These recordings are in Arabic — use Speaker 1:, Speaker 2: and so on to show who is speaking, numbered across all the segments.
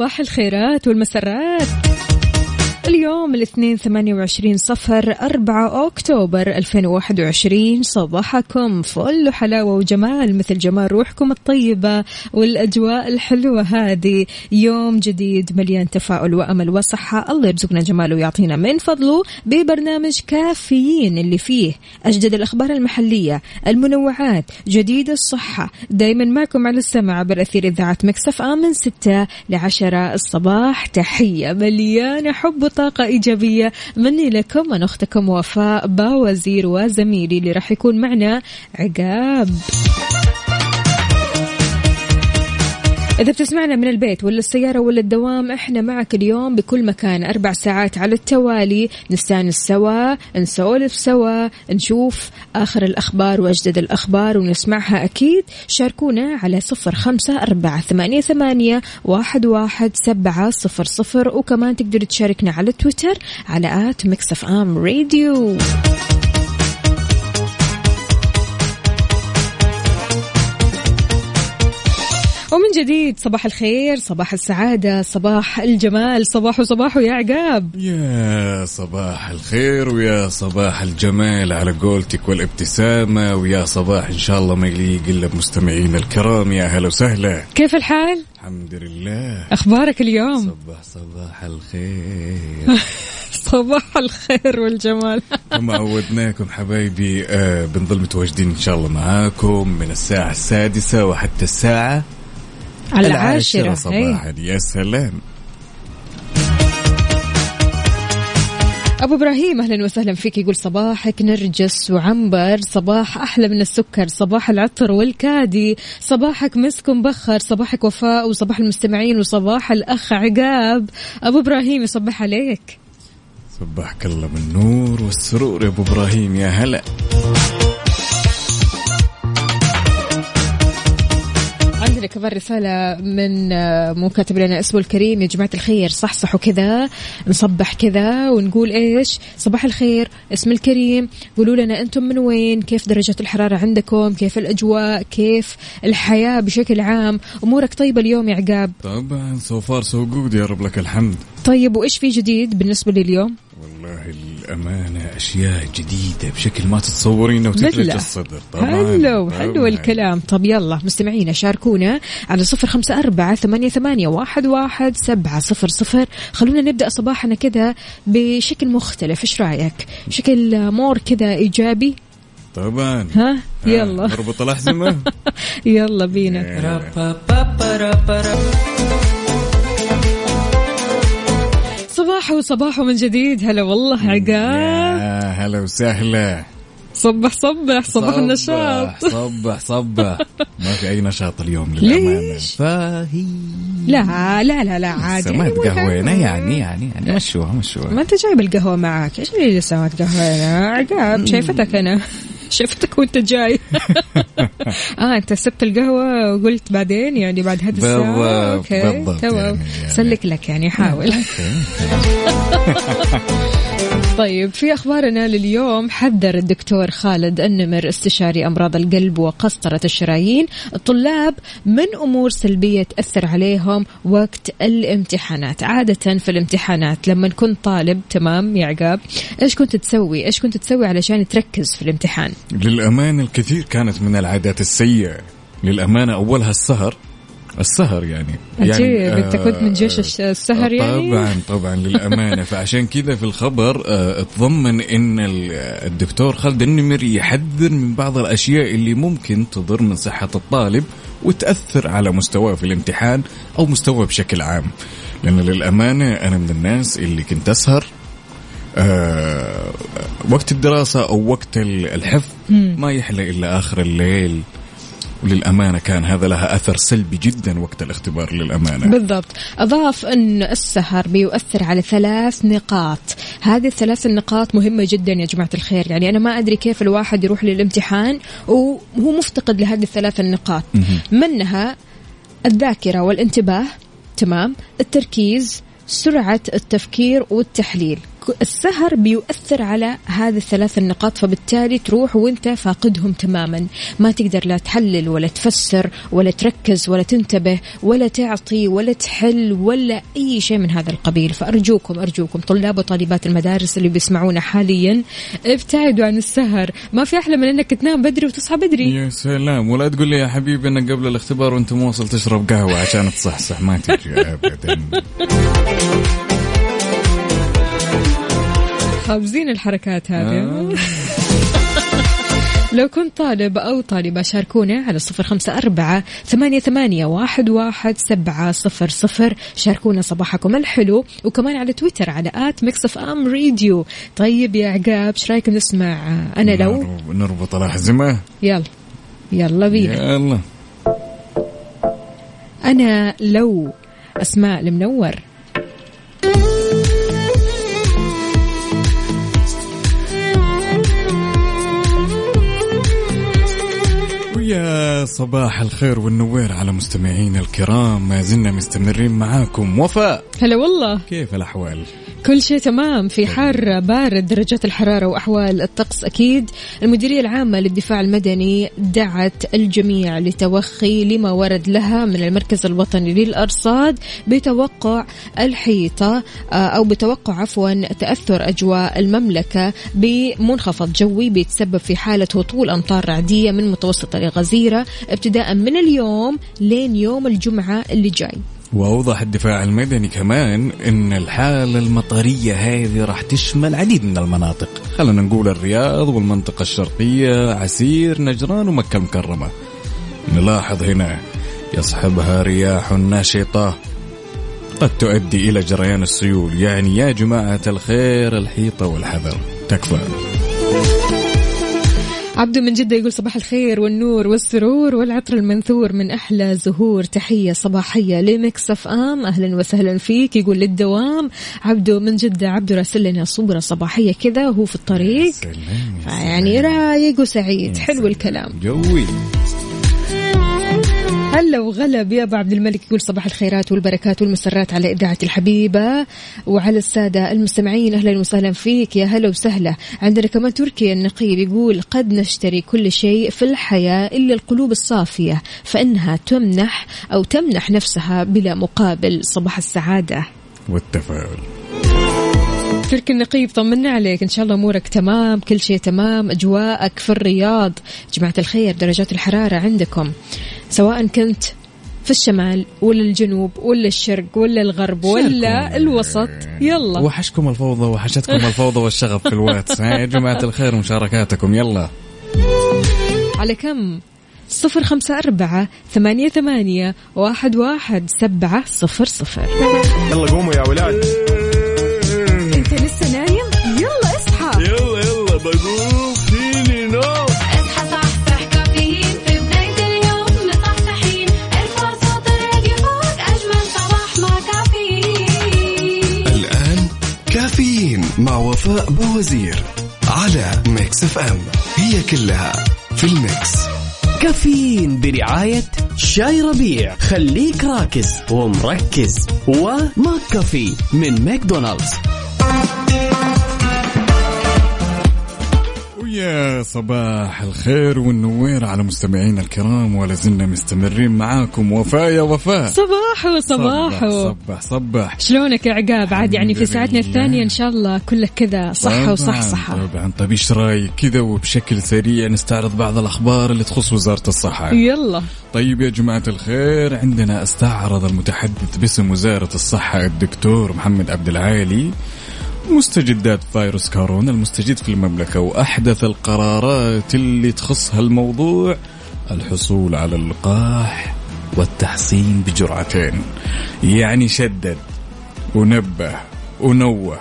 Speaker 1: صباح الخيرات والمسرات. اليوم الاثنين ثمانية وعشرين صفر أربعة أكتوبر ألفين وواحد وعشرين صباحكم فل وحلاوة وجمال مثل جمال روحكم الطيبة والأجواء الحلوة هذه. يوم جديد مليان تفاؤل وأمل وصحة. الله يرزقنا جماله ويعطينا من فضله ببرنامج كافيين اللي فيه أجدد الأخبار المحلية المنوعات جديد الصحة. دايما معكم على السمع عبر أثير إذاعة مكسف آمن ستة لعشرة الصباح. تحية مليانة حب طاقة إيجابية. مني لكم أنا أختكم وفاء باوزير وزميلي اللي راح يكون معنا عقاب. إذا بتسمعنا من البيت ولا السيارة ولا الدوام إحنا معك اليوم بكل مكان أربع ساعات على التوالي. نستانس سوا نسولف سوا نشوف آخر الأخبار وأجدد الأخبار ونسمعها أكيد. شاركونا على صفر خمسة أربعة ثمانية, ثمانية واحد, واحد سبعة صفر صفر. وكمان تقدر تشاركنا على تويتر على at Mix FM Radio. ومن جديد صباح الخير صباح السعادة صباح الجمال صباح وصباح يا عقاب.
Speaker 2: يا صباح الخير ويا صباح الجمال على قولتك والابتسامة ويا صباح إن شاء الله ما يليق إلا بمستمعينا الكرام. يا هلا وسهلا.
Speaker 1: كيف الحال؟
Speaker 2: الحمد لله.
Speaker 1: أخبارك اليوم؟
Speaker 2: صباح صباح الخير.
Speaker 1: صباح الخير والجمال.
Speaker 2: كما عودناكم حبايبي آه بنضل متواجدين إن شاء الله معاكم من الساعة السادسة وحتى الساعة
Speaker 1: على العاشرة
Speaker 2: صباحا. يا سلام.
Speaker 1: أبو إبراهيم أهلا وسهلا فيك. يقول صباحك نرجس وعنبر صباح أحلى من السكر صباح العطر والكادي صباحك مسك مبخر صباحك وفاء وصباح المستمعين وصباح الأخ عقاب. أبو إبراهيم يصبح عليك.
Speaker 2: صبحك الله بالنور والسرور يا أبو إبراهيم يا هلا.
Speaker 1: عندنا كمان رسالة من آه، مو كاتب لنا اسمه الكريم. يا جماعة الخير صحصحوا كذا نصبح كذا ونقول إيش؟ صباح الخير اسم الكريم. قولوا لنا أنتم من وين؟ كيف درجة الحرارة عندكم؟ كيف الأجواء؟ كيف الحياة بشكل عام؟ أمورك طيبة اليوم يا عقاب؟
Speaker 2: طبعا so far so good يا رب لك الحمد.
Speaker 1: طيب وإيش في جديد بالنسبة لي اليوم
Speaker 2: والله الأمانة أشياء جديدة بشكل ما تتصورينه وتفرج
Speaker 1: بالله.
Speaker 2: الصدر. طبعا
Speaker 1: حلو حلو. الكلام. طب يلا مستمعينا شاركونا على صفر خمسة أربعة ثمانية, ثمانية واحد, واحد سبعة صفر صفر. خلونا نبدأ صباحنا كذا بشكل مختلف. إيش رأيك؟ شكل مور كذا إيجابي؟
Speaker 2: طبعا.
Speaker 1: ها؟ يلا.
Speaker 2: نربط الأحزمة
Speaker 1: يلا بينا. صباح وصباح من جديد. هلا والله عقاب.
Speaker 2: هلا وسهلا.
Speaker 1: صبح صبح صباح النشاط.
Speaker 2: صبح صبح. ما في أي نشاط اليوم للأمانة.
Speaker 1: ليش؟
Speaker 2: فهي.
Speaker 1: لا لا لا لا عادي.
Speaker 2: ما تقهوينا. يعني يعني يعني مشوها مشوها.
Speaker 1: ما أنت جايب القهوة معك. إيش اللي لسه ما تقهوينا عقاب شايفتك أنا. شفتك وانت جاي. آه انت سبت القهوة وقلت بعدين يعني بعد الساعة.
Speaker 2: بالضبط،
Speaker 1: أوكي
Speaker 2: بالضبط
Speaker 1: تمام.
Speaker 2: يعني- يعني.
Speaker 1: سلك لك يعني حاول. طيب في أخبارنا لليوم حذر الدكتور خالد النمر استشاري أمراض القلب وقسطرة الشرايين. الطلاب من أمور سلبية تأثر عليهم وقت الامتحانات. عادة في الامتحانات لما كنت طالب تمام يا عقاب إيش كنت تسوي؟ إيش كنت تسوي علشان تركز في الامتحان؟
Speaker 2: للأمانة الكثير كانت من العادات السيئة. للأمانة أولها السهر السهر يعني.
Speaker 1: عجيب
Speaker 2: يعني
Speaker 1: انت كنت من جيش السهر يعني؟
Speaker 2: طبعا طبعا للأمانة. فعشان كذا في الخبر آه، تضمن أن ال- الدكتور خالد النمر يحذر من بعض الأشياء اللي ممكن تضر من صحة الطالب وتأثر على مستواه في الامتحان أو مستواه بشكل عام. لأن للأمانة أنا من الناس اللي كنت أسهر آه وقت الدراسة أو وقت ال- الحفظ ما يحلى إلا آخر الليل. وللأمانة كان هذا لها أثر سلبي جدا وقت الاختبار للأمانة.
Speaker 1: بالضبط. أضاف أن السهر بيؤثر على ثلاث نقاط. هذه الثلاث النقاط مهمة جدا يا جماعة الخير. يعني أنا ما أدري كيف الواحد يروح للامتحان وهو مفتقد لهذه الثلاث النقاط. منها الذاكرة والانتباه تمام. التركيز سرعة التفكير والتحليل. السهر بيؤثر على هذه الثلاث النقاط فبالتالي تروح وانت فاقدهم تماما. ما تقدر لا تحلل ولا تفسر ولا تركز ولا تنتبه ولا تعطي ولا تحل ولا أي شيء من هذا القبيل. فأرجوكم أرجوكم طلاب وطالبات المدارس اللي بيسمعونا حاليا ابتعدوا عن السهر. ما في أحلى من إنك تنام بدري وتصحى بدري.
Speaker 2: يا سلام. ولا تقول لي يا حبيبي انك قبل الاختبار وأنت موصل تشرب قهوة عشان تصحصح. ما تجي ابدا.
Speaker 1: حافظين الحركات هذه. آه. لو كنت طالب أو طالبة شاركونا على صفر خمسة أربعة ثمانية, ثمانية واحد, واحد سبعة صفر صفر. شاركونا صباحكم الحلو وكمان على تويتر على at Mix FM Radio. طيب يا عقاب إيش رايك نسمع؟ أنا لو.
Speaker 2: نربط الأحزمة
Speaker 1: يلا. يلا بينا.
Speaker 2: يلا.
Speaker 1: أنا لو. أسماء المنور.
Speaker 2: يا صباح الخير والنوير على مستمعينا الكرام. ما زلنا مستمرين معاكم. وفاء
Speaker 1: هلا والله.
Speaker 2: كيف الأحوال؟
Speaker 1: كل شيء تمام. في حار بارد درجات الحرارة وأحوال الطقس أكيد. المديرية العامة للدفاع المدني دعت الجميع لتوخي لما ورد لها من المركز الوطني للأرصاد بتوقع الحيطة آه، أو بتوقع عفوا تأثر أجواء المملكة بمنخفض جوي بيتسبب في حالة هطول أمطار رعدية من متوسطة لغزيرة ابتداء من اليوم لين يوم الجمعة اللي جاي.
Speaker 2: وأوضح الدفاع المدني كمان أن الحالة المطرية هذه راح تشمل عديد من المناطق. خلينا نقول الرياض والمنطقة الشرقية عسير نجران ومكة المكرمة. نلاحظ هنا يصحبها رياح نشطة قد تؤدي إلى جريان السيول. يعني يا جماعة الخير الحيطة والحذر. تكفى.
Speaker 1: عبدو من جدة يقول صباح الخير والنور والسرور والعطر المنثور من أحلى زهور. تحية صباحية ل Mix FM. أهلا وسهلا فيك. يقول للدوام. عبدو من جدة. عبدو راسل لنا صورة صباحية كذا وهو في الطريق. يعني رأيق وسعيد. حلو الكلام.
Speaker 2: جوي.
Speaker 1: هلا وغلب يا أبو عبد الملك يقول صباح الخيرات والبركات والمسرات على إذاعة الحبيبة وعلى السادة المستمعين. أهلا وسهلا فيك. يا هلا وسهلا. عندنا كمان تركي النقيب يقول قد نشتري كل شيء في الحياة إلا القلوب الصافية فإنها تمنح أو تمنح نفسها بلا مقابل. صباح السعادة.
Speaker 2: والتفاؤل.
Speaker 1: تركي النقيب طمنا عليك. إن شاء الله أمورك تمام كل شيء تمام. أجواءك في الرياض. جماعة الخير درجات الحرارة عندكم. سواء كنت في الشمال ولا الجنوب ولا الشرق ولا الغرب ولا الوسط. يلا.
Speaker 2: وحشكم الفوضى وحشتكم الفوضى والشغف في الواتس. يا جماعة الخير مشاركاتكم. يلا.
Speaker 1: على كم؟ صفر خمسة أربعة ثمانية ثمانية واحد واحد سبعة صفر صفر.
Speaker 3: يلا قوموا يا ولاد.
Speaker 4: كافيين مع
Speaker 5: وفاء بوزير على Mix FM. هي كلها في ال mix.
Speaker 6: كافيين برعاية شاي ربيع. خليك راكز ومركز. و McCafé من ماكدونالدز.
Speaker 2: ويا صباح الخير والنوير على مستمعينا الكرام ولا زلنا مستمرين معاكم. وفاء يا وفاء.
Speaker 1: صباحو صباحو
Speaker 2: صبح صبح
Speaker 1: شلونك يا عقاب؟ عاد يعني في ساعتنا. الثانية إن شاء الله كلك كذا صحة وصحصحة.
Speaker 2: طبعا. طيب إيش رأيك كذا وبشكل سريع نستعرض بعض الأخبار اللي تخص وزارة الصحة؟
Speaker 1: يلا.
Speaker 2: طيب يا جماعة الخير عندنا استعرض المتحدث باسم وزارة الصحة الدكتور محمد عبد العالي. مستجدات فيروس كورونا المستجد في المملكة وأحدث القرارات اللي تخص هالموضوع الحصول على اللقاح والتحصين بجرعتين. يعني شدد ونبه ونوه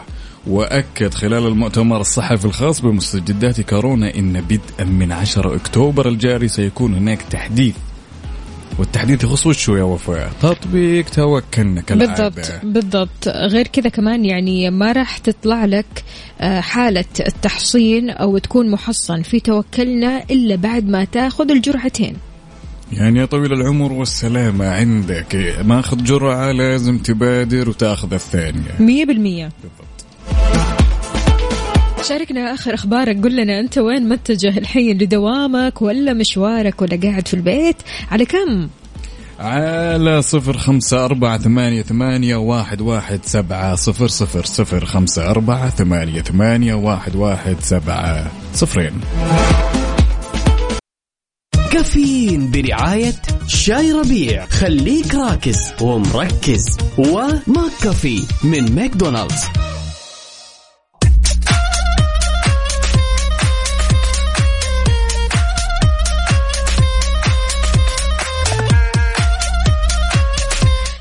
Speaker 2: وأكد خلال المؤتمر الصحفي الخاص بمستجدات كورونا إن بدءا من 10 أكتوبر الجاري سيكون هناك تحديث والتحديث يخص وشو يا وفاء. تطبيق توكلنا كالعادة.
Speaker 1: بالضبط بالضبط. غير كذا كمان يعني ما راح تطلع لك آه، حالة التحصين أو تكون محصن في توكلنا إلا بعد ما تاخذ الجرعتين.
Speaker 2: يعني يا طويل العمر والسلامة عندك. ماخذ جرعة لازم تبادر وتاخذ الثانية.
Speaker 1: مية بالمية. شاركنا آخر أخبارك. قل لنا أنت وين متجه الحين لدوامك ولا مشوارك ولا قاعد في البيت؟ على كم؟
Speaker 2: على صفر خمسة أربعة ثمانية, ثمانية واحد, واحد سبعة. صفر صفر صفر خمسة أربعة ثمانية, ثمانية واحد, واحد سبعة. صفرين.
Speaker 6: كافيين برعاية شاي ربيع. خليك راكز ومركز. وماك كافي من ماكدونالدز.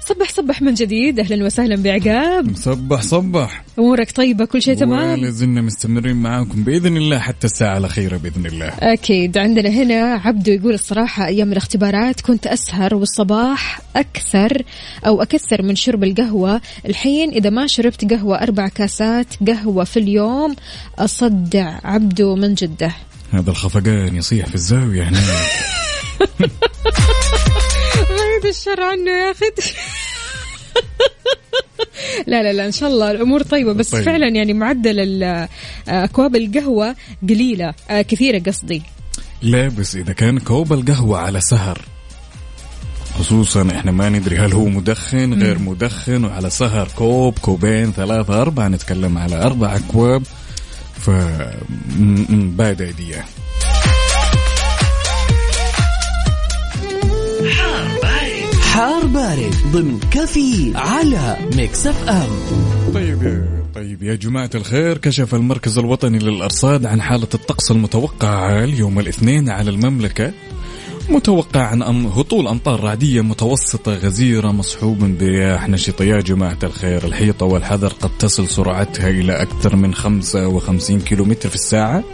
Speaker 1: صبح صبح من جديد. أهلا وسهلا بعقاب.
Speaker 2: صبح صبح.
Speaker 1: أمورك طيبة كل شيء تمام؟
Speaker 2: ولا زلنا مستمرين معاكم بإذن الله حتى الساعة الأخيرة بإذن الله.
Speaker 1: أكيد. عندنا هنا عبدو يقول الصراحة أيام الاختبارات كنت أسهر والصباح أكثر أو أكثر من شرب القهوة. الحين إذا ما شربت قهوة أربع كاسات قهوة في اليوم أصدع عبدو من جدة.
Speaker 2: هذا الخفقان يصيح في الزاوية هناك.
Speaker 1: بعيد الشر عنه يا أخي. لا لا لا إن شاء الله الأمور طيبة. بس
Speaker 2: طيب.
Speaker 1: فعلا يعني معدل اكواب القهوة قليلة. آه، كثيرة قصدي.
Speaker 2: لا بس إذا كان كوب القهوة على سهر خصوصا إحنا ما ندري هل هو مدخن غير مدخن وعلى سهر كوب كوبين ثلاثة أربعة نتكلم على أربع أكواب ف بادئ دي
Speaker 6: حار بارد ضمن كافيين على Mix FM.
Speaker 2: طيب طيب يا جماعة الخير كشف المركز الوطني للأرصاد عن حالة الطقس المتوقعة اليوم الاثنين على المملكة متوقع عن أم هطول أمطار رعدية متوسطة غزيرة مصحوب برياح نشطة يا جماعة الخير الحيطة والحذر قد تصل سرعتها إلى أكثر من 55 كيلومتر في الساعة.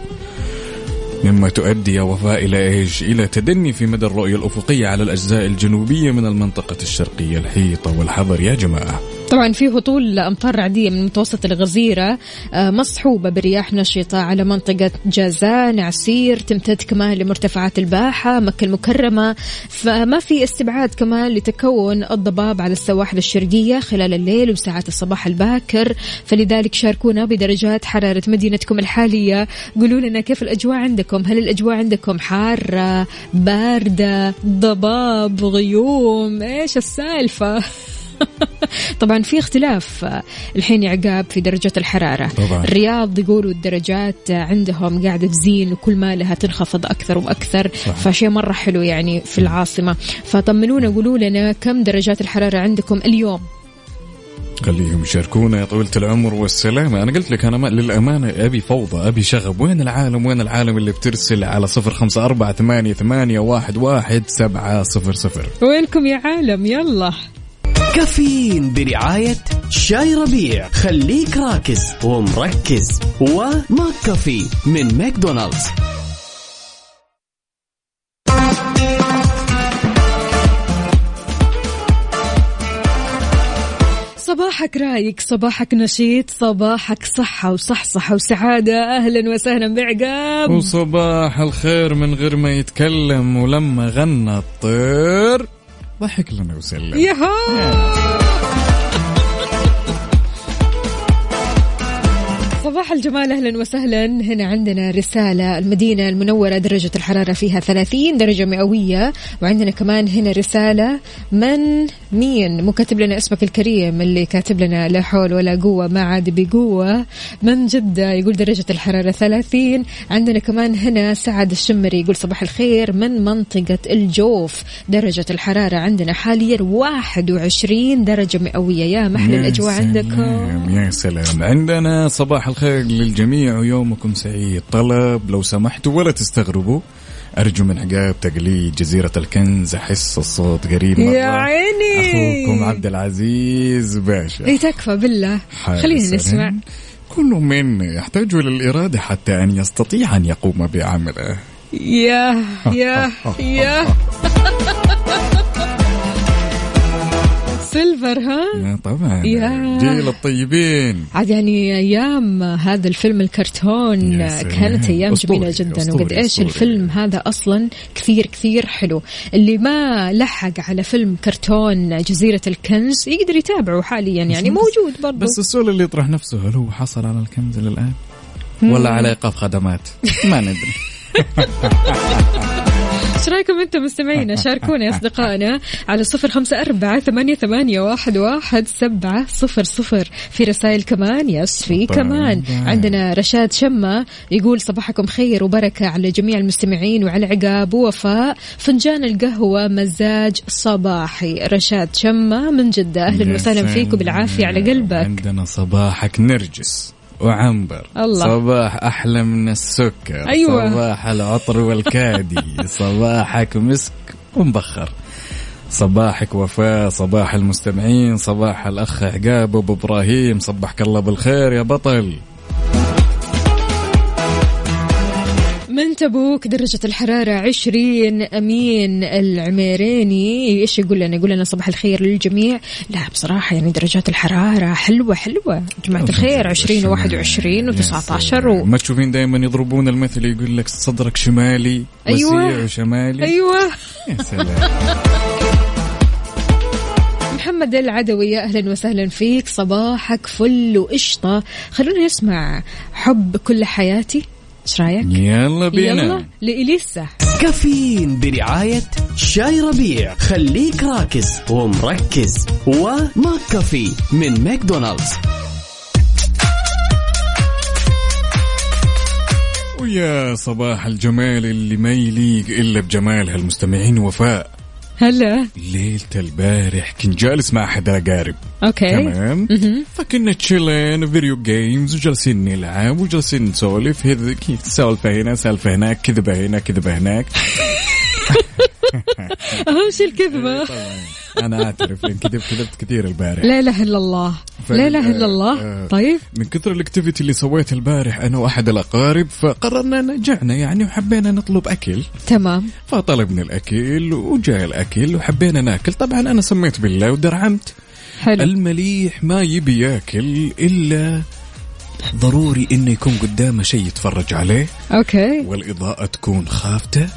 Speaker 2: مما تؤدي يا وفاء إلى إيش؟ إلى تدني في مدى الرؤية الأفقية على الأجزاء الجنوبية من المنطقة الشرقية الحيطة والحذر يا جماعة
Speaker 1: طبعا في هطول أمطار رعدية من متوسط الغزيرة آه، مصحوبة برياح نشطه على منطقة جازان عسير تمتد كمان لمرتفعات الباحة مكة المكرمة. فما في استبعاد كمان لتكون الضباب على السواحل الشرقية خلال الليل وساعات الصباح الباكر. فلذلك شاركونا بدرجات حرارة مدينتكم الحالية. قولوا لنا كيف الأجواء عندكم؟ هل الأجواء عندكم حارة باردة ضباب غيوم؟ إيش السالفة؟ طبعا في اختلاف الحين عقاب في درجة الحرارة.
Speaker 2: طبعاً.
Speaker 1: الرياض يقولوا الدرجات عندهم قاعدة تزين وكل ما لها تنخفض أكثر وأكثر
Speaker 2: صح.
Speaker 1: فشيء مرة حلو يعني في العاصمة. فطمنونا قولوا لنا كم درجات الحرارة عندكم اليوم؟
Speaker 2: خليهم يشاركونا يا طويلة العمر والسلامة أنا قلت لك أنا ما للأمانة أبي فوضى أبي شغب. وين العالم؟ وين العالم اللي بترسل على صفر خمسة أربعة ثمانية, ثمانية واحد, واحد سبعة صفر صفر؟
Speaker 1: وينكم يا عالم؟ يلا.
Speaker 6: كافيين برعاية شاي ربيع. خليك راكز ومركز. وماك كافي من ماكدونالدز.
Speaker 1: صباحك رايق صباحك نشيط صباحك صحة وصحصحة وسعادة. أهلا وسهلا بعقاب.
Speaker 2: وصباح الخير من غير ما يتكلم ولما غنى الطير. ضحك لنا وسلم.
Speaker 1: يهو صباح الجمال أهلا وسهلا. هنا عندنا رسالة المدينة المنورة درجة الحرارة فيها 30 درجة مئوية. وعندنا كمان هنا رسالة من مين؟ مو كاتب لنا اسمك الكريم اللي كاتب لنا لا حول ولا قوة ما عاد بقوة. من جدة؟ يقول درجة الحرارة 30 عندنا كمان هنا سعد الشمري يقول صباح الخير. من منطقة الجوف؟ درجة الحرارة عندنا حاليا 21 درجة مئوية. يا محل الأجواء عندكم؟
Speaker 2: يا سلام. عندنا صباح الخير. للجميع ويومكم سعيد. طلب لو سمحتوا ولا تستغربوا. أرجو من عقاب تقليد جزيرة الكنز أحس الصوت قريب مرة.
Speaker 1: يا عيني!
Speaker 2: أخوكم عبد العزيز باشا.
Speaker 1: إي تكفى بالله. خلينا. نسمع.
Speaker 2: كل منا يحتاج إلى الإرادة حتى أن يستطيع أن يقوم بعمله.
Speaker 1: يا يا يا سيلفر ها
Speaker 2: طبعا.
Speaker 1: يا.
Speaker 2: جيل الطيبين.
Speaker 1: عاد يعني أيام هذا الفيلم الكرتون. كانت أيام
Speaker 2: أسطوري،
Speaker 1: جميلة جدا.
Speaker 2: أسطوري،
Speaker 1: وقد إيش
Speaker 2: أسطوري.
Speaker 1: الفيلم هذا أصلا كثير كثير حلو. اللي ما لحق على فيلم كرتون جزيرة الكنز يقدر يتابعه حاليا يعني موجود برضو.
Speaker 2: بس السؤال اللي يطرح نفسه هل هو حصل على الكنز للآن؟ ولا على إيقاف خدمات؟ ما ندري.
Speaker 1: إيش رأيكم أنتم مستمعينا شاركونا يا أصدقائنا على صفر خمسة أربعة ثمانية, ثمانية واحد, واحد سبعة صفر صفر. في رسائل كمان؟ يس في. كمان. عندنا رشاد شمة يقول صباحكم خير وبركة على جميع المستمعين وعلى عقاب ووفاء فنجان القهوة مزاج صباحي. رشاد شمة من جدة. أهلا
Speaker 2: يا
Speaker 1: وسهلا فيك
Speaker 2: سلام.
Speaker 1: وبالعافية على قلبك.
Speaker 2: عندنا صباحك نرجس. وعنبر.
Speaker 1: الله.
Speaker 2: صباح أحلى من السكر.
Speaker 1: أيوة.
Speaker 2: صباح العطر والكادي. صباحك مسك ومبخر. صباحك وفاء صباح المستمعين صباح الأخ عقاب أبو إبراهيم صبحك الله بالخير يا بطل.
Speaker 1: من تبوك درجة الحرارة 20 أمين العميريني. إيش يقول لنا؟ يقول لنا صباح الخير للجميع. لا بصراحة يعني درجات الحرارة حلوة حلوة. جماعة الخير 20 و21 و19 و...
Speaker 2: ما تشوفين دائما يضربون المثل يقول لك صدرك شمالي
Speaker 1: أيوة.
Speaker 2: وسيع وشمالي.
Speaker 1: أيوة.
Speaker 2: يا سلام.
Speaker 1: محمد العدوي يا أهلا وسهلا فيك. صباحك فل وقشطة. خلونا نسمع حب كل حياتي. إيش رأيك؟
Speaker 2: يلا بينا.
Speaker 1: يلا لإليسا.
Speaker 6: كافيين برعاية شاي ربيع. خليك راكز ومركز. و McCafé من ماكدونالدز.
Speaker 2: ويا صباح الجمال اللي ما يليق إلا بجمالها المستمعين. وفاء.
Speaker 1: هلا.
Speaker 2: ليلة البارح كنت جالس مع احد الاقارب
Speaker 1: أوكي.
Speaker 2: تمام. فكنا chilling video games وجالسين نلعب وجالسين نسولف سالفة هنا سالفة هناك كذبة هنا كذبة هناك.
Speaker 1: اهم شيء الكذبة.
Speaker 2: طبعا. أنا أعترف. لأن كذبت كذبت كثير البارح.
Speaker 1: لا إله إلا الله. لا إله إلا الله.
Speaker 2: آه.
Speaker 1: طيب.
Speaker 2: من كثر الأكتيفيتي اللي سويته البارح أنا وأحد الأقارب فقررنا نرجعنا يعني وحبينا نطلب أكل.
Speaker 1: تمام.
Speaker 2: فطلبنا الأكل وجاء الأكل وحبينا نأكل. طبعا أنا سميت بالله ودرعمت.
Speaker 1: حلو.
Speaker 2: المليح ما يبي يأكل إلا ضروري إنه يكون قدامه شيء يتفرج عليه.
Speaker 1: أوكي.
Speaker 2: والإضاءة تكون خافتة.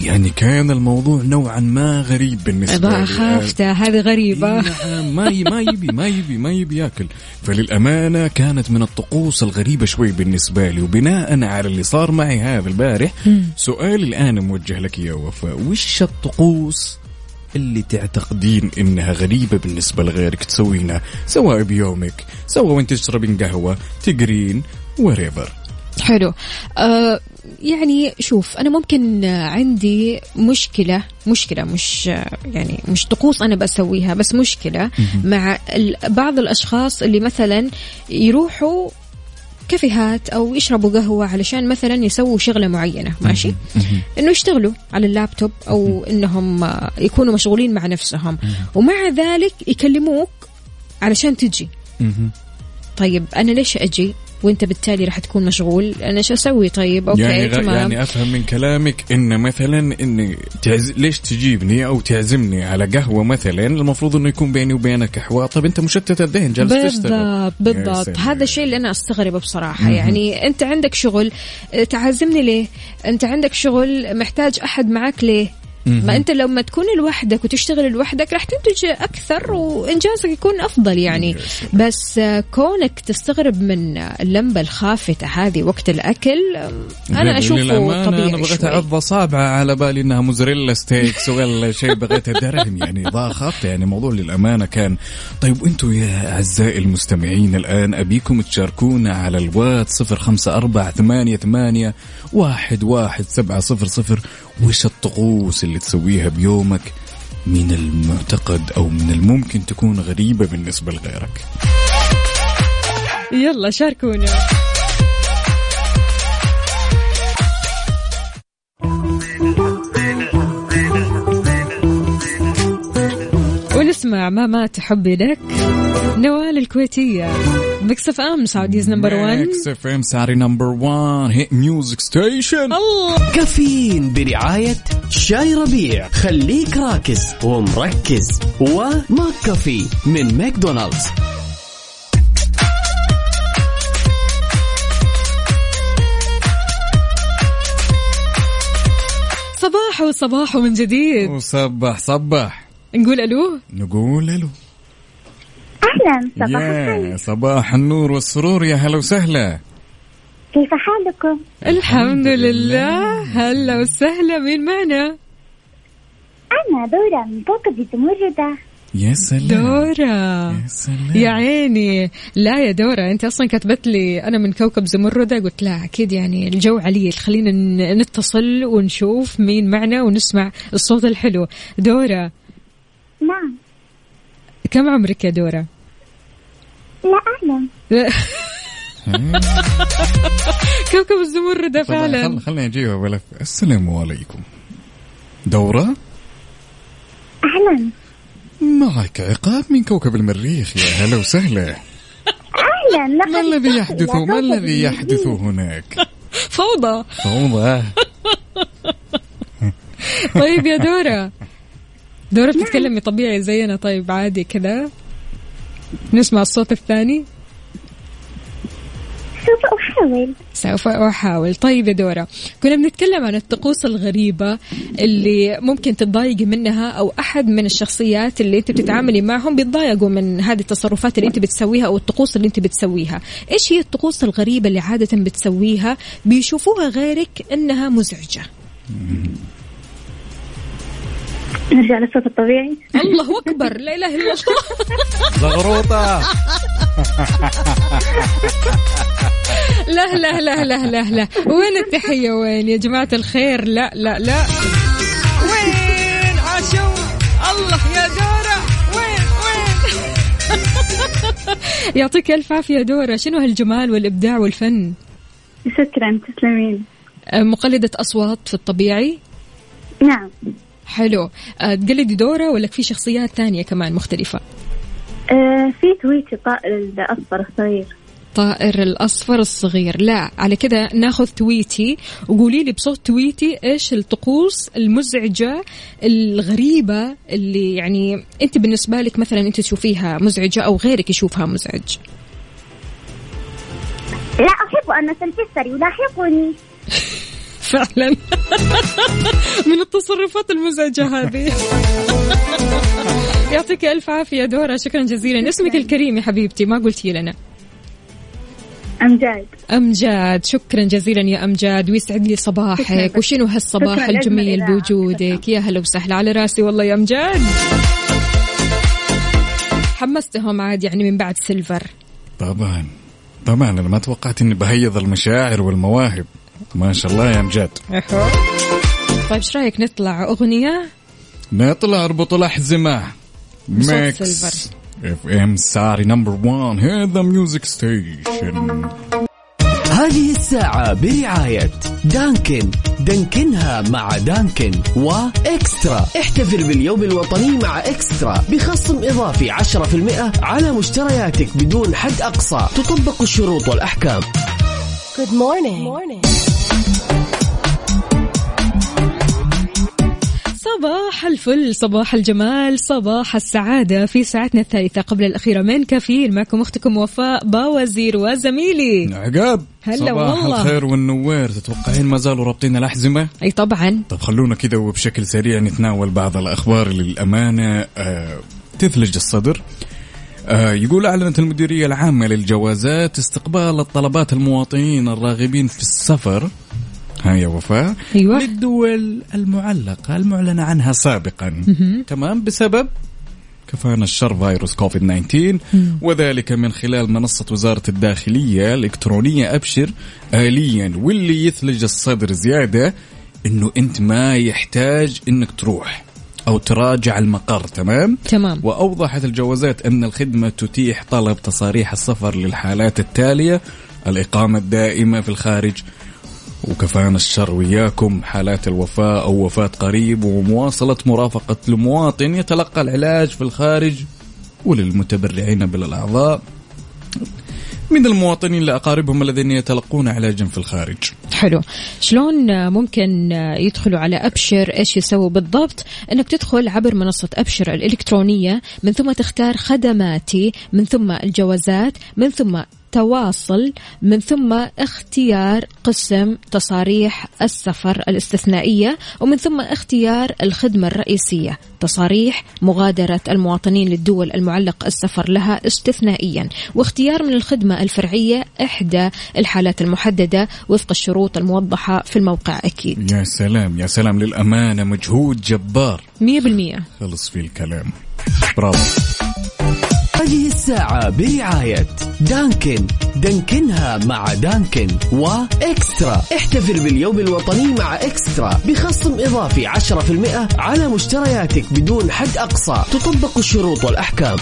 Speaker 2: يعني كان الموضوع نوعا ما غريب
Speaker 1: بالنسبة
Speaker 2: لي
Speaker 1: خافتة هذه غريبة.
Speaker 2: نعم ما ما يبي ما يبي ما يبي ياكل. فللأمانة كانت من الطقوس الغريبة شوي بالنسبة لي. وبناء على اللي صار معي هذا البارح سؤالي الآن موجه لك يا وفاء. وش الطقوس اللي تعتقدين إنها غريبة بالنسبة لغيرك تسوينها؟ سواء بيومك سواء وأنت تشربين قهوة تقرين وريفر
Speaker 1: حلو. آه يعني شوف أنا ممكن عندي مشكلة مشكلة مش يعني مش طقوس أنا بسويها بس مشكلة مع بعض الأشخاص اللي مثلا يروحوا كافيهات أو يشربوا قهوة علشان مثلا يسووا شغلة معينة ماشي؟ إنه يشتغلوا على اللابتوب أو إنهم آه، يكونوا مشغولين مع نفسهم. ومع ذلك يكلموك علشان تجي. طيب أنا ليش أجي؟ وانت بالتالي راح تكون مشغول. أنا إيش أسوي؟ طيب أوكي
Speaker 2: يعني
Speaker 1: تمام.
Speaker 2: يعني أفهم من كلامك إن مثلا إن تعز... ليش تجيبني أو تعزمني على قهوة مثلا؟ المفروض إنه يكون بيني وبينك حوار طب أنت مشتت الذهن جالس تشتغل.
Speaker 1: بالضبط بالضبط. هذا الشيء اللي أنا أستغربه بصراحة. يعني أنت عندك شغل تعزمني ليه؟ أنت عندك شغل محتاج أحد معك ليه؟ ما انت لما تكون لوحدك وتشتغل لوحدك راح تنتج أكثر وإنجازك يكون أفضل يعني. بس كونك تستغرب من اللمبة الخافتة هذه وقت الأكل أنا
Speaker 2: أشوفه
Speaker 1: طبيعي
Speaker 2: أنا بغيت. أعض اصابعه على بالي إنها موزاريلا ستيكس ولا شيء بغيت أدرهم يعني ضاع خافتة. يعني موضوع للأمانة كان طيب وأنتم يا أعزائي المستمعين الآن أبيكم تشاركونا على الوات ثمانية ثمانية واحد واحد سبعة صفر صفر وش الطقوس اللي تسويها بيومك من المعتقد أو من الممكن تكون غريبة بالنسبة لغيرك.
Speaker 1: يلا شاركونا. ونسمع ما مات حبي لك نوال الكويتية. Mix FM Saudi's number 1
Speaker 2: Mix FM Saudi's number 1 hit music station
Speaker 1: الله
Speaker 6: كافيين برعاية شاي ربيع. خليك راكز ومركز. وماك كافي من ماكدونالدز.
Speaker 1: صباح وصباح من جديد.
Speaker 2: وصبح صبح
Speaker 1: نقول ألو؟
Speaker 2: نقول ألو.
Speaker 7: أهلا صباح
Speaker 2: يا
Speaker 7: الخير.
Speaker 2: صباح النور والسرور يا هلا وسهلا.
Speaker 7: كيف حالكم؟
Speaker 1: الحمد لله. هلا وسهلا مين معنا؟
Speaker 7: أنا دورة من كوكب الزمردة
Speaker 2: يا سلام.
Speaker 1: دورة.
Speaker 2: يا سلام.
Speaker 1: يا عيني. لا يا دورة أنت أصلا كتبت لي أنا من كوكب زمردة قلت لا أكيد يعني الجو عليل. خلينا نتصل ونشوف مين معنا ونسمع الصوت الحلو. دورة.
Speaker 7: نعم.
Speaker 1: كم عمرك يا دورة؟
Speaker 7: لا أعلم.
Speaker 1: كوكب الزمردة
Speaker 2: طبعاً
Speaker 1: فعلا.
Speaker 2: خل خليني اجيبها بلف السلام عليكم. دورة؟
Speaker 7: أهلا.
Speaker 2: معك عقاب من كوكب المريخ يا هلا وسهلا.
Speaker 7: أهلا. لقد
Speaker 2: ما الذي يحدث ما الذي. يحدث هناك؟
Speaker 1: فوضى.
Speaker 2: فوضى.
Speaker 1: طيب يا دورة. دورة بتتكلمي طبيعي زينا. طيب عادي كذا. نسمع الصوت الثاني.
Speaker 7: سوف أحاول.
Speaker 1: سوف أحاول. طيب يا دورة كنا بنتكلم عن الطقوس الغريبة اللي ممكن تتضايقي منها أو أحد من الشخصيات اللي أنت بتتعاملي معهم بيتضايقوا من هذه التصرفات اللي أنت بتسويها أو الطقوس اللي أنت بتسويها. إيش هي الطقوس الغريبة اللي عادة بتسويها بيشوفوها غيرك أنها مزعجة؟
Speaker 7: نرجع للصوت الطبيعي.
Speaker 1: الله أكبر لا إله إلا الله.
Speaker 2: زغروطة.
Speaker 1: لا لا لا لا لا لا. وين التحية؟ وين يا جماعة الخير؟ لا لا لا. وين عاشور الله يا دورة. وين وين؟ يعطيك ألف عافية دورة. شنو هالجمال والإبداع والفن؟
Speaker 7: شكرا تسلمين.
Speaker 1: مقلدة أصوات في الطبيعي؟
Speaker 7: نعم.
Speaker 1: حلو. أه، تقلدي دورة ولا في شخصيات ثانية كمان مختلفة؟
Speaker 7: آه في تويتي طائر الأصفر الصغير.
Speaker 1: طائر الأصفر الصغير. لا على كده ناخذ تويتي وقولي لي بصوت تويتي إيش الطقوس المزعجة الغريبة اللي يعني أنت بالنسبة لك مثلا أنت تشوفيها مزعجة أو غيرك يشوفها مزعج؟
Speaker 7: لا أحب أن أتنفسر يلاحقني
Speaker 1: فعلا. من التصرفات المزعجة هذه. يعطيك ألف عافية دورة. شكرا جزيلا. اسمك الكريم يا حبيبتي. ما قلتي لنا.
Speaker 7: أمجاد.
Speaker 1: أمجاد. شكرا جزيلا يا أمجاد. ويسعد لي صباحك. وشنو هالصباح الجميل. بوجودك؟ يا هلا وسهلا على راسي والله يا أمجاد. حمستهم عاد يعني من بعد سيلفر.
Speaker 2: طبعا طبعا أنا ما توقعت إني بهيض المشاعر والمواهب. ما شاء الله يا أمجاد.
Speaker 1: طيب إيش رأيك نطلع أغنية؟
Speaker 2: نطلع اربط
Speaker 1: الأحزمة.
Speaker 2: Mix. FM Saudi's number 1 hit music station
Speaker 6: هذه الساعة برعاية دانكن. دانكنها مع دانكن وإكسترا احتفل باليوم الوطني مع إكسترا. بخصم إضافي 10% على مشترياتك بدون حد أقصى. تطبق الشروط والأحكام.
Speaker 1: صباح الفل صباح الجمال صباح السعادة في ساعتنا الثالثة قبل الأخيرة. من كافيين معكم أختكم وفاء باوزير وزميلي.
Speaker 2: عقاب
Speaker 1: هلا
Speaker 2: صباح
Speaker 1: والله.
Speaker 2: الخير والنوير. تتوقعين ما زالوا رابطين الأحزمة؟
Speaker 1: أي طبعا.
Speaker 2: طب خلونا كذا وبشكل سريع نتناول بعض الأخبار للأمانة. آه تثلج الصدر. آه يقول أعلنت المديرية العامة للجوازات استقبال الطلبات المواطنين الراغبين في السفر. ها يا وفاء.
Speaker 1: أيوة.
Speaker 2: للدول المعلقة المعلنة عنها سابقا. تمام؟ بسبب كفانا الشر فيروس كوفيد 19 وذلك من خلال منصة وزارة الداخلية الإلكترونية أبشر آليا واللي يثلج الصدر زيادة إنه أنت ما يحتاج إنك تروح أو تراجع المقر تمام؟
Speaker 1: تمام.
Speaker 2: وأوضحت الجوازات أن الخدمة تتيح طلب تصاريح السفر للحالات التالية الإقامة الدائمة في الخارج وكفانا الشر وياكم. حالات الوفاة أو وفاة قريب ومواصلة مرافقة المواطن يتلقى العلاج في الخارج وللمتبرعين بالأعضاء من المواطنين لأقاربهم الذين يتلقون علاجا في الخارج.
Speaker 1: حلو. شلون ممكن يدخلوا على أبشر؟ إيش يسووا بالضبط؟ أنك تدخل عبر منصة أبشر الإلكترونية من ثم تختار خدماتي من ثم الجوازات من ثم تواصل من ثم اختيار قسم تصاريح السفر الاستثنائية ومن ثم اختيار الخدمة الرئيسية. تصاريح مغادرة المواطنين للدول المعلق السفر لها استثنائيا. واختيار من الخدمة الفرعية إحدى الحالات المحددة وفق الشروط الموضحة في الموقع أكيد.
Speaker 2: يا سلام يا سلام. للأمانة مجهود جبار.
Speaker 1: مية بالمية.
Speaker 2: خلص في الكلام. برافو.
Speaker 6: هذه الساعة برعاية دانكن. دانكنها مع دانكن وإكسترا. احتفل باليوم الوطني مع إكسترا. بخصم إضافي 10% على مشترياتك بدون حد أقصى. تطبق الشروط والأحكام.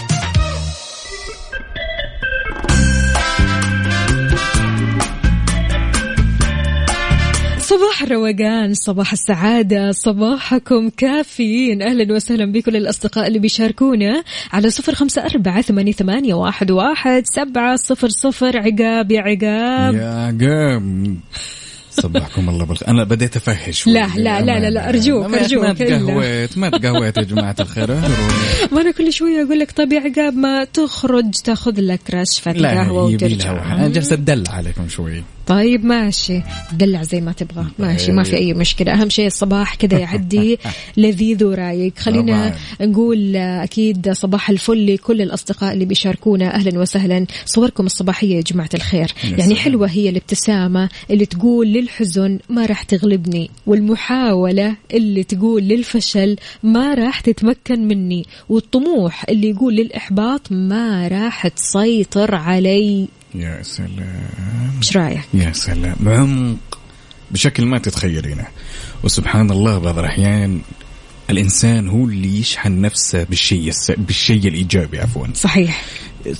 Speaker 1: صباح الروقان صباح السعادة صباحكم كافيين. أهلا وسهلا بكل الأصدقاء اللي بيشاركونا على صفر خمسة أربعة ثمانية, ثمانية واحد, واحد سبعة صفر صفر. عقاب يا عقاب.
Speaker 2: يا عقام صبحكم الله بالخير. أنا بديت افهش
Speaker 1: لا، لا، لا، لا، لا، أرجوك،
Speaker 2: ما-
Speaker 1: أرجوك،
Speaker 2: ما. تقهويت ما تقهويت يا جماعة الخير.
Speaker 1: أنا كل شوية أقول لك طب يا عقاب ما تخرج تاخذ لك
Speaker 2: يبي لها
Speaker 1: وترجع.
Speaker 2: أنا جالس ادلع عليكم شوي.
Speaker 1: طيب ماشي. دلع زي ما تبغى. ماشي ما في أي مشكلة. أهم شيء الصباح كذا يعدي لذيذ ورايق. خلينا نقول أكيد صباح الفل لكل الأصدقاء اللي بيشاركونا. أهلا وسهلا. صوركم الصباحية يا جماعة الخير. يعني. حلوة هي الابتسامة اللي تقول للحزن ما راح تغلبني والمحاولة اللي تقول للفشل ما راح تتمكن مني والطموح اللي يقول للإحباط ما راح تسيطر علي.
Speaker 2: يا سلام.
Speaker 1: إيش رأيك؟
Speaker 2: يا سلام. عمق بشكل ما تتخيلينه. وسبحان الله بعض الأحيان الإنسان هو اللي يشحن نفسه بالشيء الس... بالشيء الإيجابي عفوا.
Speaker 1: صحيح.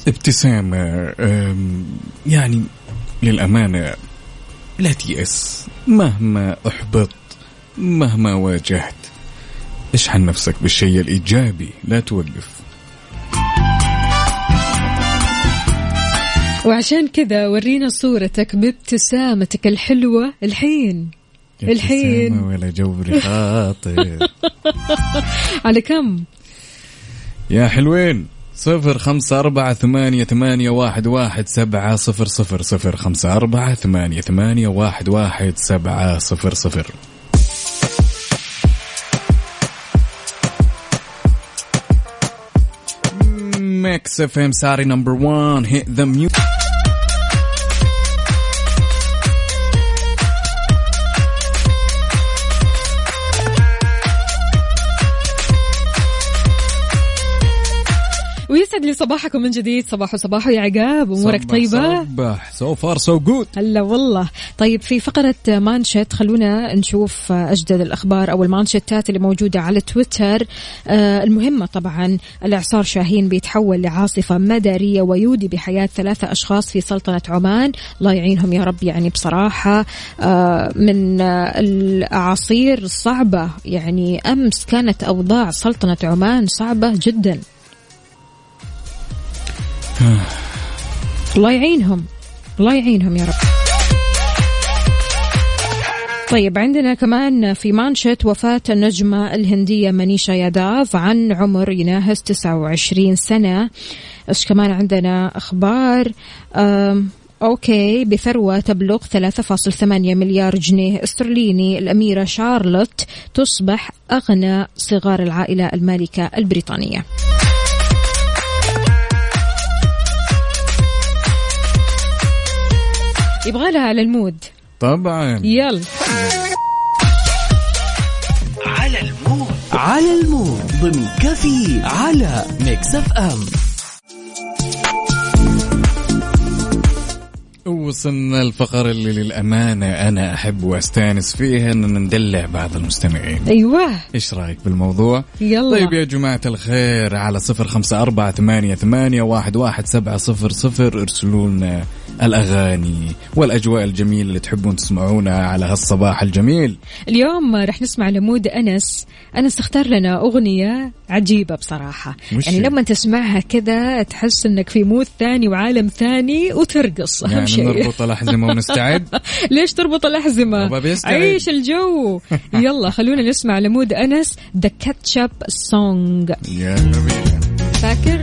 Speaker 2: ابتسامة أم، يعني للأمانة لا تيأس. مهما أحبط مهما واجهت اشحن نفسك بالشيء الإيجابي لا توقف
Speaker 1: وعشان كذا ورينا صورتك بابتسامتك الحلوة الحين الحين.
Speaker 2: ولا جوري خاطر
Speaker 1: على كم؟
Speaker 2: يا حلوين صفر خمسة أربعة ثمانية, ثمانية واحد, واحد سبعة صفر صفر صفر خمسة أربعة ثمانية, ثمانية واحد, واحد سبعة صفر صفر Mix FM Saudi's number 1 hit
Speaker 1: ويسعد لي صباحكم من جديد. صباح صباح يا عقاب أمورك طيبة؟
Speaker 2: صباح. so far so good
Speaker 1: هلا والله. طيب في فقرة مانشت خلونا نشوف أجدد الأخبار أو المانشتات اللي موجودة على تويتر. آه المهمة طبعا الإعصار شاهين بيتحول لعاصفة مدارية ويودي بحياة ثلاثة أشخاص في سلطنة عمان. الله يعينهم يا رب يعني بصراحة. آه من آه الأعاصير الصعبة يعني أمس كانت أوضاع سلطنة عمان صعبة جدا. الله يعينهم. الله يعينهم يا رب. طيب عندنا كمان في مانشت وفاة النجمة الهندية منيشا ياداف عن عمر يناهز 29 سنة. إيش كمان عندنا؟ أخبار أم أوكي بثروة تبلغ 3.8 مليار جنيه استرليني. الأميرة شارلوت تصبح أغنى صغار العائلة المالكة البريطانية. يبغى لها على المود.
Speaker 2: طبعا.
Speaker 1: يلا.
Speaker 6: على المود. ضمن كفي على Mix FM.
Speaker 2: وصلنا الفقرة اللي للأمانة أنا أحب وأستأنس فيها أن ندلع بعض المستمعين.
Speaker 1: أيوه.
Speaker 2: إيش رأيك بالموضوع؟
Speaker 1: يلا.
Speaker 2: طيب يا جماعة الخير على صفر خمسة أربعة ثمانية, ثمانية واحد, واحد سبعة صفر صفر ارسلوا لنا الأغاني والأجواء الجميلة اللي تحبون تسمعونها على هالصباح الجميل.
Speaker 1: اليوم رح نسمع لمود أنس. أنس اختار لنا أغنية عجيبة بصراحة. يعني؟ لما تسمعها كذا تحس أنك في مود ثاني وعالم ثاني وترقص. أهم
Speaker 2: يعني
Speaker 1: شيء.
Speaker 2: نربط الأحزمة ونستعد؟
Speaker 1: ليش تربط الأحزمة. عيش الجو. يلا خلونا نسمع لمود أنس the ketchup song
Speaker 2: يلا بينا
Speaker 1: فاكر؟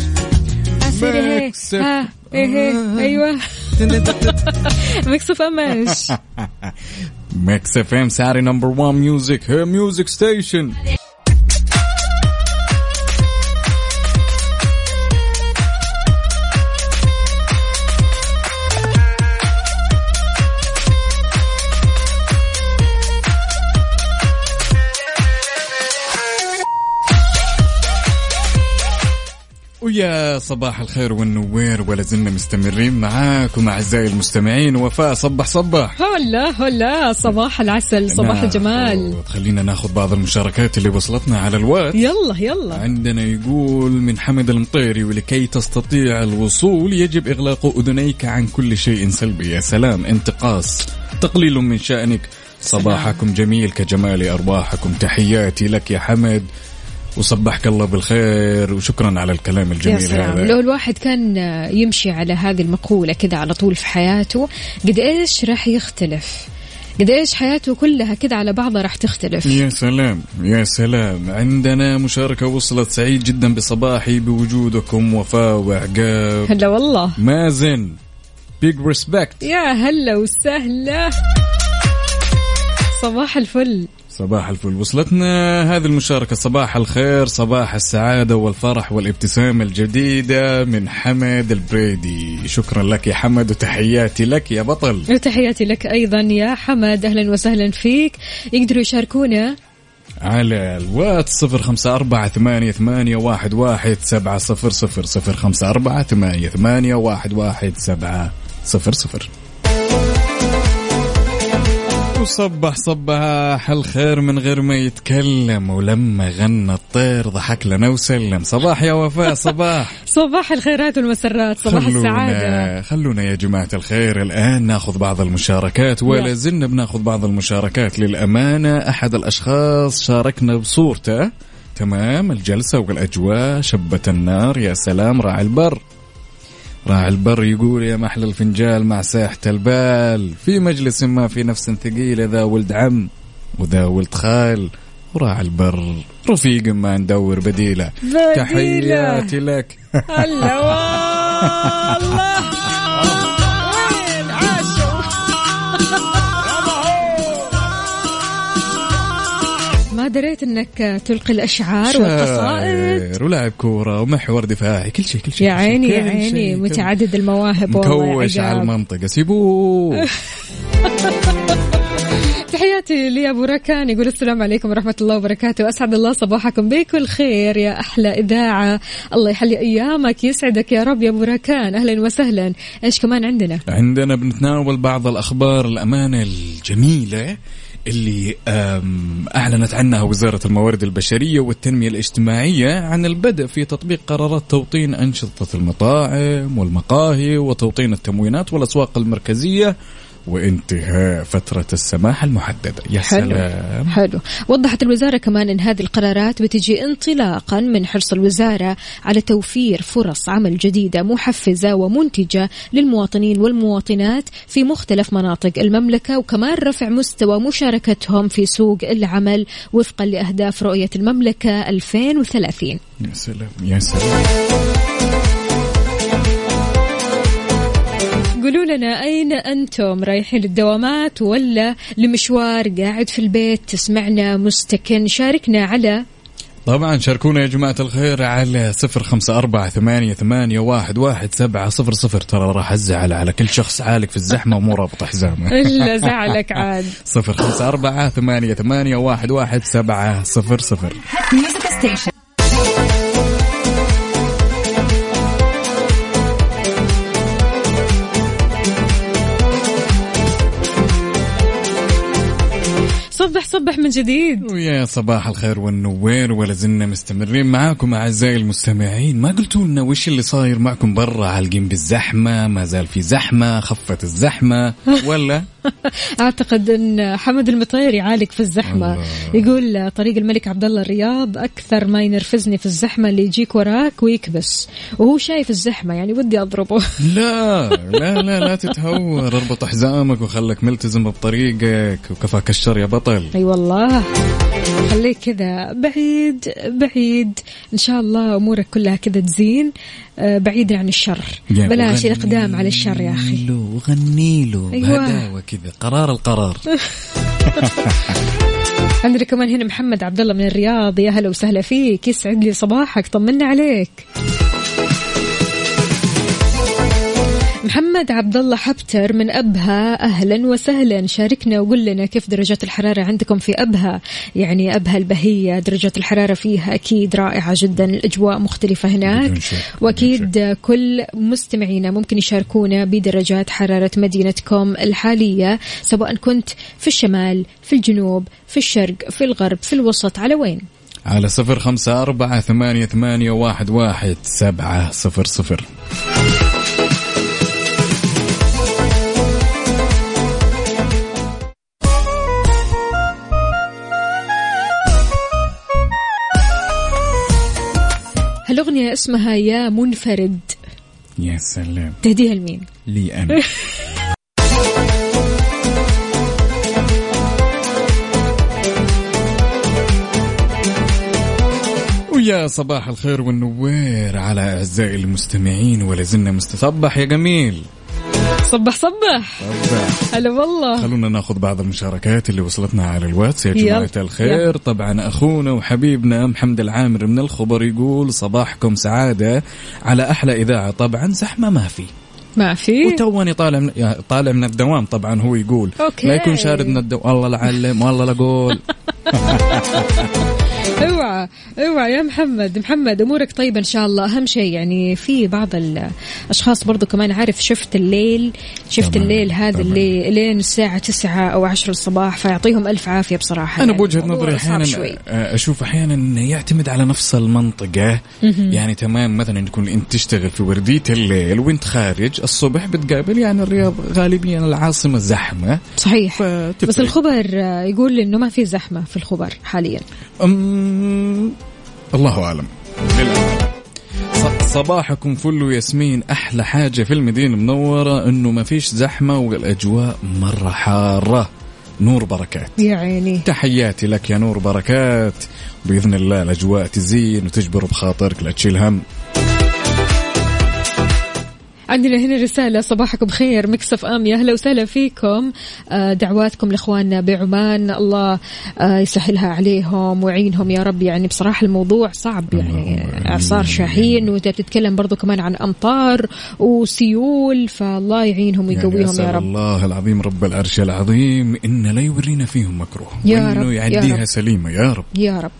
Speaker 1: أسيري هي
Speaker 2: ميكس
Speaker 1: ها إيه إيه أيوة ميكس اوف امش
Speaker 2: ميكس اف ام ساري نمبر 1 ميوزك هي ميوزك ستيشن ويا صباح الخير والنوير ولا زلنا مستمرين معاكم أعزائي المستمعين. وفاء صبح صبح.
Speaker 1: هلا هلا. صباح العسل صباح الجمال.
Speaker 2: خلينا ناخذ بعض المشاركات اللي وصلتنا على الواتس.
Speaker 1: يلا يلا.
Speaker 2: عندنا يقول من حمد المطيري ولكي تستطيع الوصول يجب إغلاق أذنيك عن كل شيء سلبي. يا سلام انتقاص تقليل من شأنك. صباحكم جميل كجمال أرواحكم. تحياتي لك يا حمد. وصبحك الله بالخير وشكرا على الكلام
Speaker 1: يا
Speaker 2: الجميل
Speaker 1: سلام.
Speaker 2: هذا.
Speaker 1: لو الواحد كان يمشي على هذه المقولة كذا على طول في حياته قد إيش راح يختلف؟ قد إيش حياته كلها كذا على بعضها راح تختلف؟
Speaker 2: يا سلام يا سلام. عندنا مشاركة وصلت سعيد جدا بصباحي بوجودكم وفاء وعقاب.
Speaker 1: هلا والله.
Speaker 2: مازن بيج ريسبكت
Speaker 1: يا هلا وسهلا. صباح الفل.
Speaker 2: صباح الفل. وصلتنا هذه المشاركة. صباح الخير صباح السعادة والفرح والابتسامة الجديدة من حمد البريدي. شكرا لك يا حمد وتحياتي لك يا بطل.
Speaker 1: وتحياتي لك أيضا يا حمد. أهلا وسهلا فيك. يقدروا يشاركونا؟
Speaker 2: على الواتس صفر خمسة أربعة ثمانية, ثمانية واحد, واحد سبعة صفر صفر. صفر خمسة أربعة ثمانية, ثمانية واحد, واحد سبعة صفر صفر. وصبح صباح الخير من غير ما يتكلم ولما غنى الطير ضحك لنا وسلم. صباح يا وفاء صباح.
Speaker 1: صباح الخيرات والمسرات صباح السعادة.
Speaker 2: خلونا خلونا يا جماعة الخير الآن ناخذ بعض المشاركات ولا. زلنا بناخذ بعض المشاركات للأمانة. أحد الأشخاص شاركنا بصورته. تمام الجلسة والأجواء شبة النار يا سلام راعي البر. راعي البر يقول يا محلى الفنجال مع ساحة البال. في مجلس ما في نفس ثقيلة ذا ولد عم وذا ولد خال وراعي البر. رفيق ما ندور بديلة.
Speaker 1: بديلة.
Speaker 2: تحياتي لك.
Speaker 1: هلا والله. دريت إنك تلقي الأشعار والقصائد؟
Speaker 2: ولاعب كورة ومحور دفاعي كل شيء كل شيء
Speaker 1: يا عيني يا عيني متعدد المواهب والله
Speaker 2: مكوش على
Speaker 1: عقاب.
Speaker 2: المنطقة. سيبوه
Speaker 1: تحياتي لي أبو ركان يقول السلام عليكم ورحمة الله وبركاته. أسعد الله صباحكم بكل خير يا أحلى إذاعة. الله يحلي أيامك يسعدك يا رب يا أبو ركان. أهلا وسهلا. إيش كمان عندنا؟
Speaker 2: عندنا بنتناول بعض الأخبار الأمانة الجميلة. اللي أعلنت عنها وزارة الموارد البشرية والتنمية الاجتماعية عن البدء في تطبيق قرارات توطين أنشطة المطاعم والمقاهي وتوطين التموينات والأسواق المركزية. وانتهاء فترة السماح المحددة يا
Speaker 1: حلو.
Speaker 2: سلام.
Speaker 1: حلو. وضحت الوزارة كمان أن هذه القرارات بتجي انطلاقا من حرص الوزارة على توفير فرص عمل جديدة محفزة ومنتجة للمواطنين والمواطنات في مختلف مناطق المملكة وكمان رفع مستوى مشاركتهم في سوق العمل وفقا لأهداف رؤية المملكة 2030
Speaker 2: يا سلام. يا سلام.
Speaker 1: قولوا لنا أين أنتم؟ رايحين للدوامات ولا لمشوار قاعد في البيت؟ تسمعنا مستكن. شاركنا على
Speaker 2: طبعا شاركونا يا جماعة الخير على صفر خمسة أربعة ثمانية, ثمانية واحد, واحد سبعة صفر صفر. ترى راح أزعل على كل شخص عالق في الزحمة ومو رابط حزامه.
Speaker 1: إلا زعلك عاد.
Speaker 2: صفر خمسة أربعة ثمانية, ثمانية واحد, واحد سبعة صفر صفر.
Speaker 1: صبح صبح من جديد.
Speaker 2: ويا صباح الخير والنوير ولا زلنا مستمرين معاكم أعزائي المستمعين. ما قلتوا لنا وش اللي صاير معكم برا عالقين بالزحمة؟ ما زال في زحمة خفت الزحمة ولا؟
Speaker 1: اعتقد أن حمد المطير يعالج في الزحمة.
Speaker 2: الله.
Speaker 1: يقول طريق الملك عبد الله الرياض أكثر ما ينرفزني في الزحمة اللي يجيك وراك ويكبس. وهو شايف الزحمة يعني ودي أضربه.
Speaker 2: لا لا لا لا تتهور. اربط حزامك وخلك ملتزم بطريقك وكفاك الشر يا بطل.
Speaker 1: أي والله. خليك كذا. بعيد بعيد. إن شاء الله أمورك كلها كذا تزين. آه، بعيدا عن الشر. بلاش الإقدام على الشر يا أخي.
Speaker 2: له غني له
Speaker 1: أيوة.
Speaker 2: بهداوة كذا. قرار القرار.
Speaker 1: عندنا كمان هنا محمد عبد الله من الرياض يا هلا وسهلا فيك يسعد لي صباحك طمنا عليك. محمد عبد الله حبتر من أبها أهلا وسهلا. شاركنا وقول لنا كيف درجات الحرارة عندكم في أبها؟ يعني أبها البهية درجات الحرارة فيها أكيد رائعة جدا. الأجواء مختلفة هناك. وأكيد كل مستمعينا ممكن يشاركونا بدرجات حرارة مدينتكم الحالية سواء كنت في الشمال في الجنوب في الشرق في الغرب في الوسط على وين؟
Speaker 2: على صفر خمسة أربعة ثمانية, ثمانية واحد, واحد سبعة صفر صفر.
Speaker 1: هالأغنية اسمها يا منفرد.
Speaker 2: يا سلام.
Speaker 1: تهديها لمين؟
Speaker 2: لي أنا. ويا صباح الخير والنوير على أعزائي المستمعين ولا زلنا مستصبح يا جميل.
Speaker 1: صبح صبح. هلا والله.
Speaker 2: خلونا ناخذ بعض المشاركات اللي وصلتنا على الواتس. يا
Speaker 1: يلا.
Speaker 2: جماعة الخير. طبعا أخونا وحبيبنا محمد العامر من الخبر يقول صباحكم سعادة. على أحلى إذاعة طبعا زحمة ما في.
Speaker 1: ما في.
Speaker 2: وتوني طالع من طالع من الدوام طبعا هو يقول.
Speaker 1: أوكي.
Speaker 2: لا يكون شارد من الدوام والله لعلم والله لا أقول.
Speaker 1: اوعى اوعى يا محمد. محمد أمورك طيبة إن شاء الله. أهم شيء يعني في بعض الأشخاص برضو كمان عارف شفت الليل شفت
Speaker 2: طبعاً،
Speaker 1: الليل هذا. اللي لين الساعة 9 أو 10 الصباح فيعطيهم ألف عافية بصراحة.
Speaker 2: أنا
Speaker 1: يعني بوجهة
Speaker 2: نظري
Speaker 1: أحيانا.
Speaker 2: آه، أشوف أحيانا إنه يعتمد على نفس المنطقة. يعني تمام مثلا تكون أنت تشتغل في وردية الليل وأنت خارج الصبح بتقابل يعني الرياض غالبيا العاصمة زحمة.
Speaker 1: صحيح. بس الخبر يقول إنه ما في زحمة في الخبر حاليا.
Speaker 2: أم... الله. ص- صباحكم فل وياسمين أحلى حاجة في المدينة المنورة إنه ما فيش زحمة والأجواء مرة حارة. نور بركات.
Speaker 1: يا عيني.
Speaker 2: تحياتي لك يا نور بركات. بإذن الله الأجواء تزين وتجبر بخاطرك لا تشيل هم.
Speaker 1: عندنا هنا رسالة صباحكم بخير مكسف أم. يا أهلا وسهلا فيكم. آه، دعواتكم لإخواننا بعمان. الله آه، يسهلها عليهم ويعينهم يا رب. يعني بصراحة الموضوع صعب يعني إعصار شاهين وأنت بتتكلم برضو كمان عن أمطار وسيول فالله يعينهم
Speaker 2: يعني
Speaker 1: ويقويهم
Speaker 2: أسأل
Speaker 1: يا رب.
Speaker 2: الله العظيم رب العرش العظيم إن لا يورينا فيهم مكروه
Speaker 1: يا رب، يا
Speaker 2: يعديها
Speaker 1: رب.
Speaker 2: سليمة يا رب.
Speaker 1: يا رب.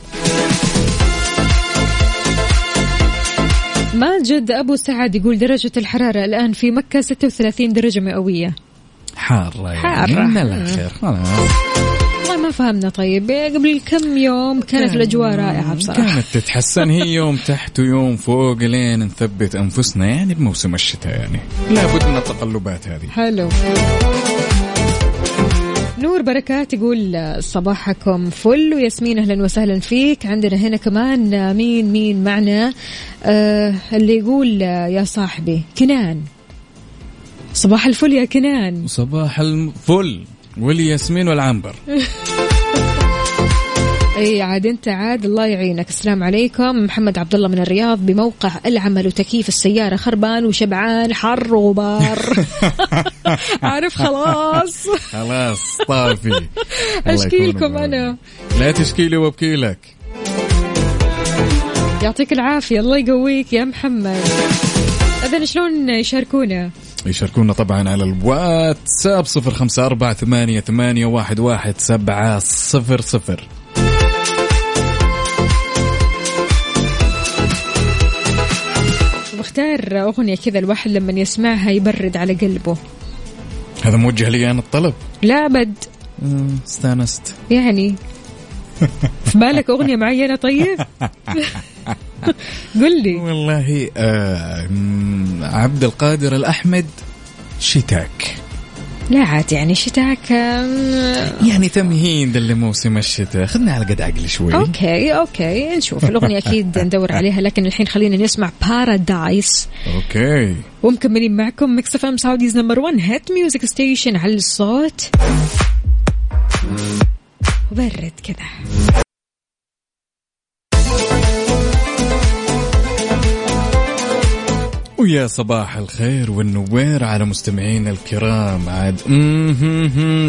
Speaker 1: ماجد أبو سعد يقول درجة الحرارة الآن في مكة 36 درجة مئوية.
Speaker 2: حارة يعني
Speaker 1: حارة.
Speaker 2: من
Speaker 1: والله ما فهمنا. طيب قبل كم يوم كانت الأجواء رائعة بصراحة.
Speaker 2: كانت تتحسن. هي يوم تحت ويوم فوق لين نثبت أنفسنا يعني بموسم الشتاء يعني. لابد من التقلبات هذه.
Speaker 1: حلو. نور بركات يقول صباحكم فل وياسمين أهلا وسهلا فيك. عندنا هنا كمان مين مين معنا؟ آه اللي يقول يا صاحبي كنان. صباح الفل يا كنان.
Speaker 2: صباح الفل والياسمين والعنبر.
Speaker 1: اي عاد أنت عاد الله يعينك. السلام عليكم. محمد عبد الله من الرياض بموقع العمل وتكييف السيارة. خربان وشبعان حر وغبار عارف خلاص.
Speaker 2: خلاص طافي. الله
Speaker 1: اشكي
Speaker 2: يكون
Speaker 1: لكم
Speaker 2: بعونك.
Speaker 1: أنا.
Speaker 2: لا تشكي لي وابكي لك.
Speaker 1: يعطيك العافية. الله يقويك يا محمد. اذا شلون يشاركونا؟
Speaker 2: يشاركونا طبعا على الواتساب صفر خمسة أربعة ثمانية, ثمانية واحد, واحد سبعة صفر صفر.
Speaker 1: بختار أغنية كذا الواحد لما يسمعها يبرد على قلبه.
Speaker 2: هذا موجه لي أنا الطلب.
Speaker 1: لا
Speaker 2: أبد. استانست.
Speaker 1: يعني في بالك أغنية معينة طيب؟ قل لي.
Speaker 2: والله آه عبد القادر الأحمد شتاك.
Speaker 1: لا عاد يعني شتاك
Speaker 2: يعني تمهيد لموسم الشتاء. خذنا على قد عقل شوي.
Speaker 1: okay okay. نشوف. الأغنية أكيد ندور عليها لكن الحين خلينا نسمع Paradise
Speaker 2: okay.
Speaker 1: ومكملين معكم Mix FM Saudi's number 1 hit music station على الصوت. وبرد كذا
Speaker 2: ويا صباح الخير والنوير على مستمعينا الكرام. عاد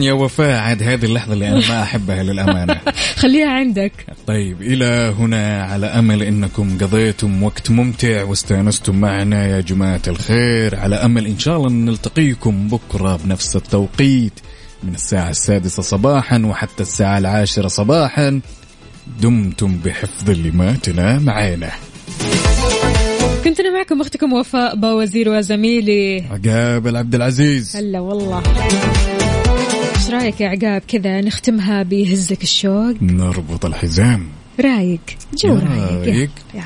Speaker 2: يا وفاء عاد هذه اللحظة اللي أنا ما أحبها للأمانة.
Speaker 1: خليها عندك.
Speaker 2: طيب إلى هنا على أمل أنكم قضيتم وقت ممتع واستأنستم معنا يا جماعة الخير. على أمل إن شاء الله نلتقيكم بكرة بنفس التوقيت من الساعة السادسة صباحا وحتى الساعة العاشرة صباحا. دمتم بحفظ اللي معانا
Speaker 1: كنت أنا معكم أختكم وفاء باوزير وزميلي.
Speaker 2: عقاب عبد العزيز.
Speaker 1: هلا والله. إيش رأيك يا عقاب؟ كذا نختمها بهزك الشوق.
Speaker 2: نربط الحزام.
Speaker 1: رايق جو
Speaker 2: رايق.
Speaker 1: يلا.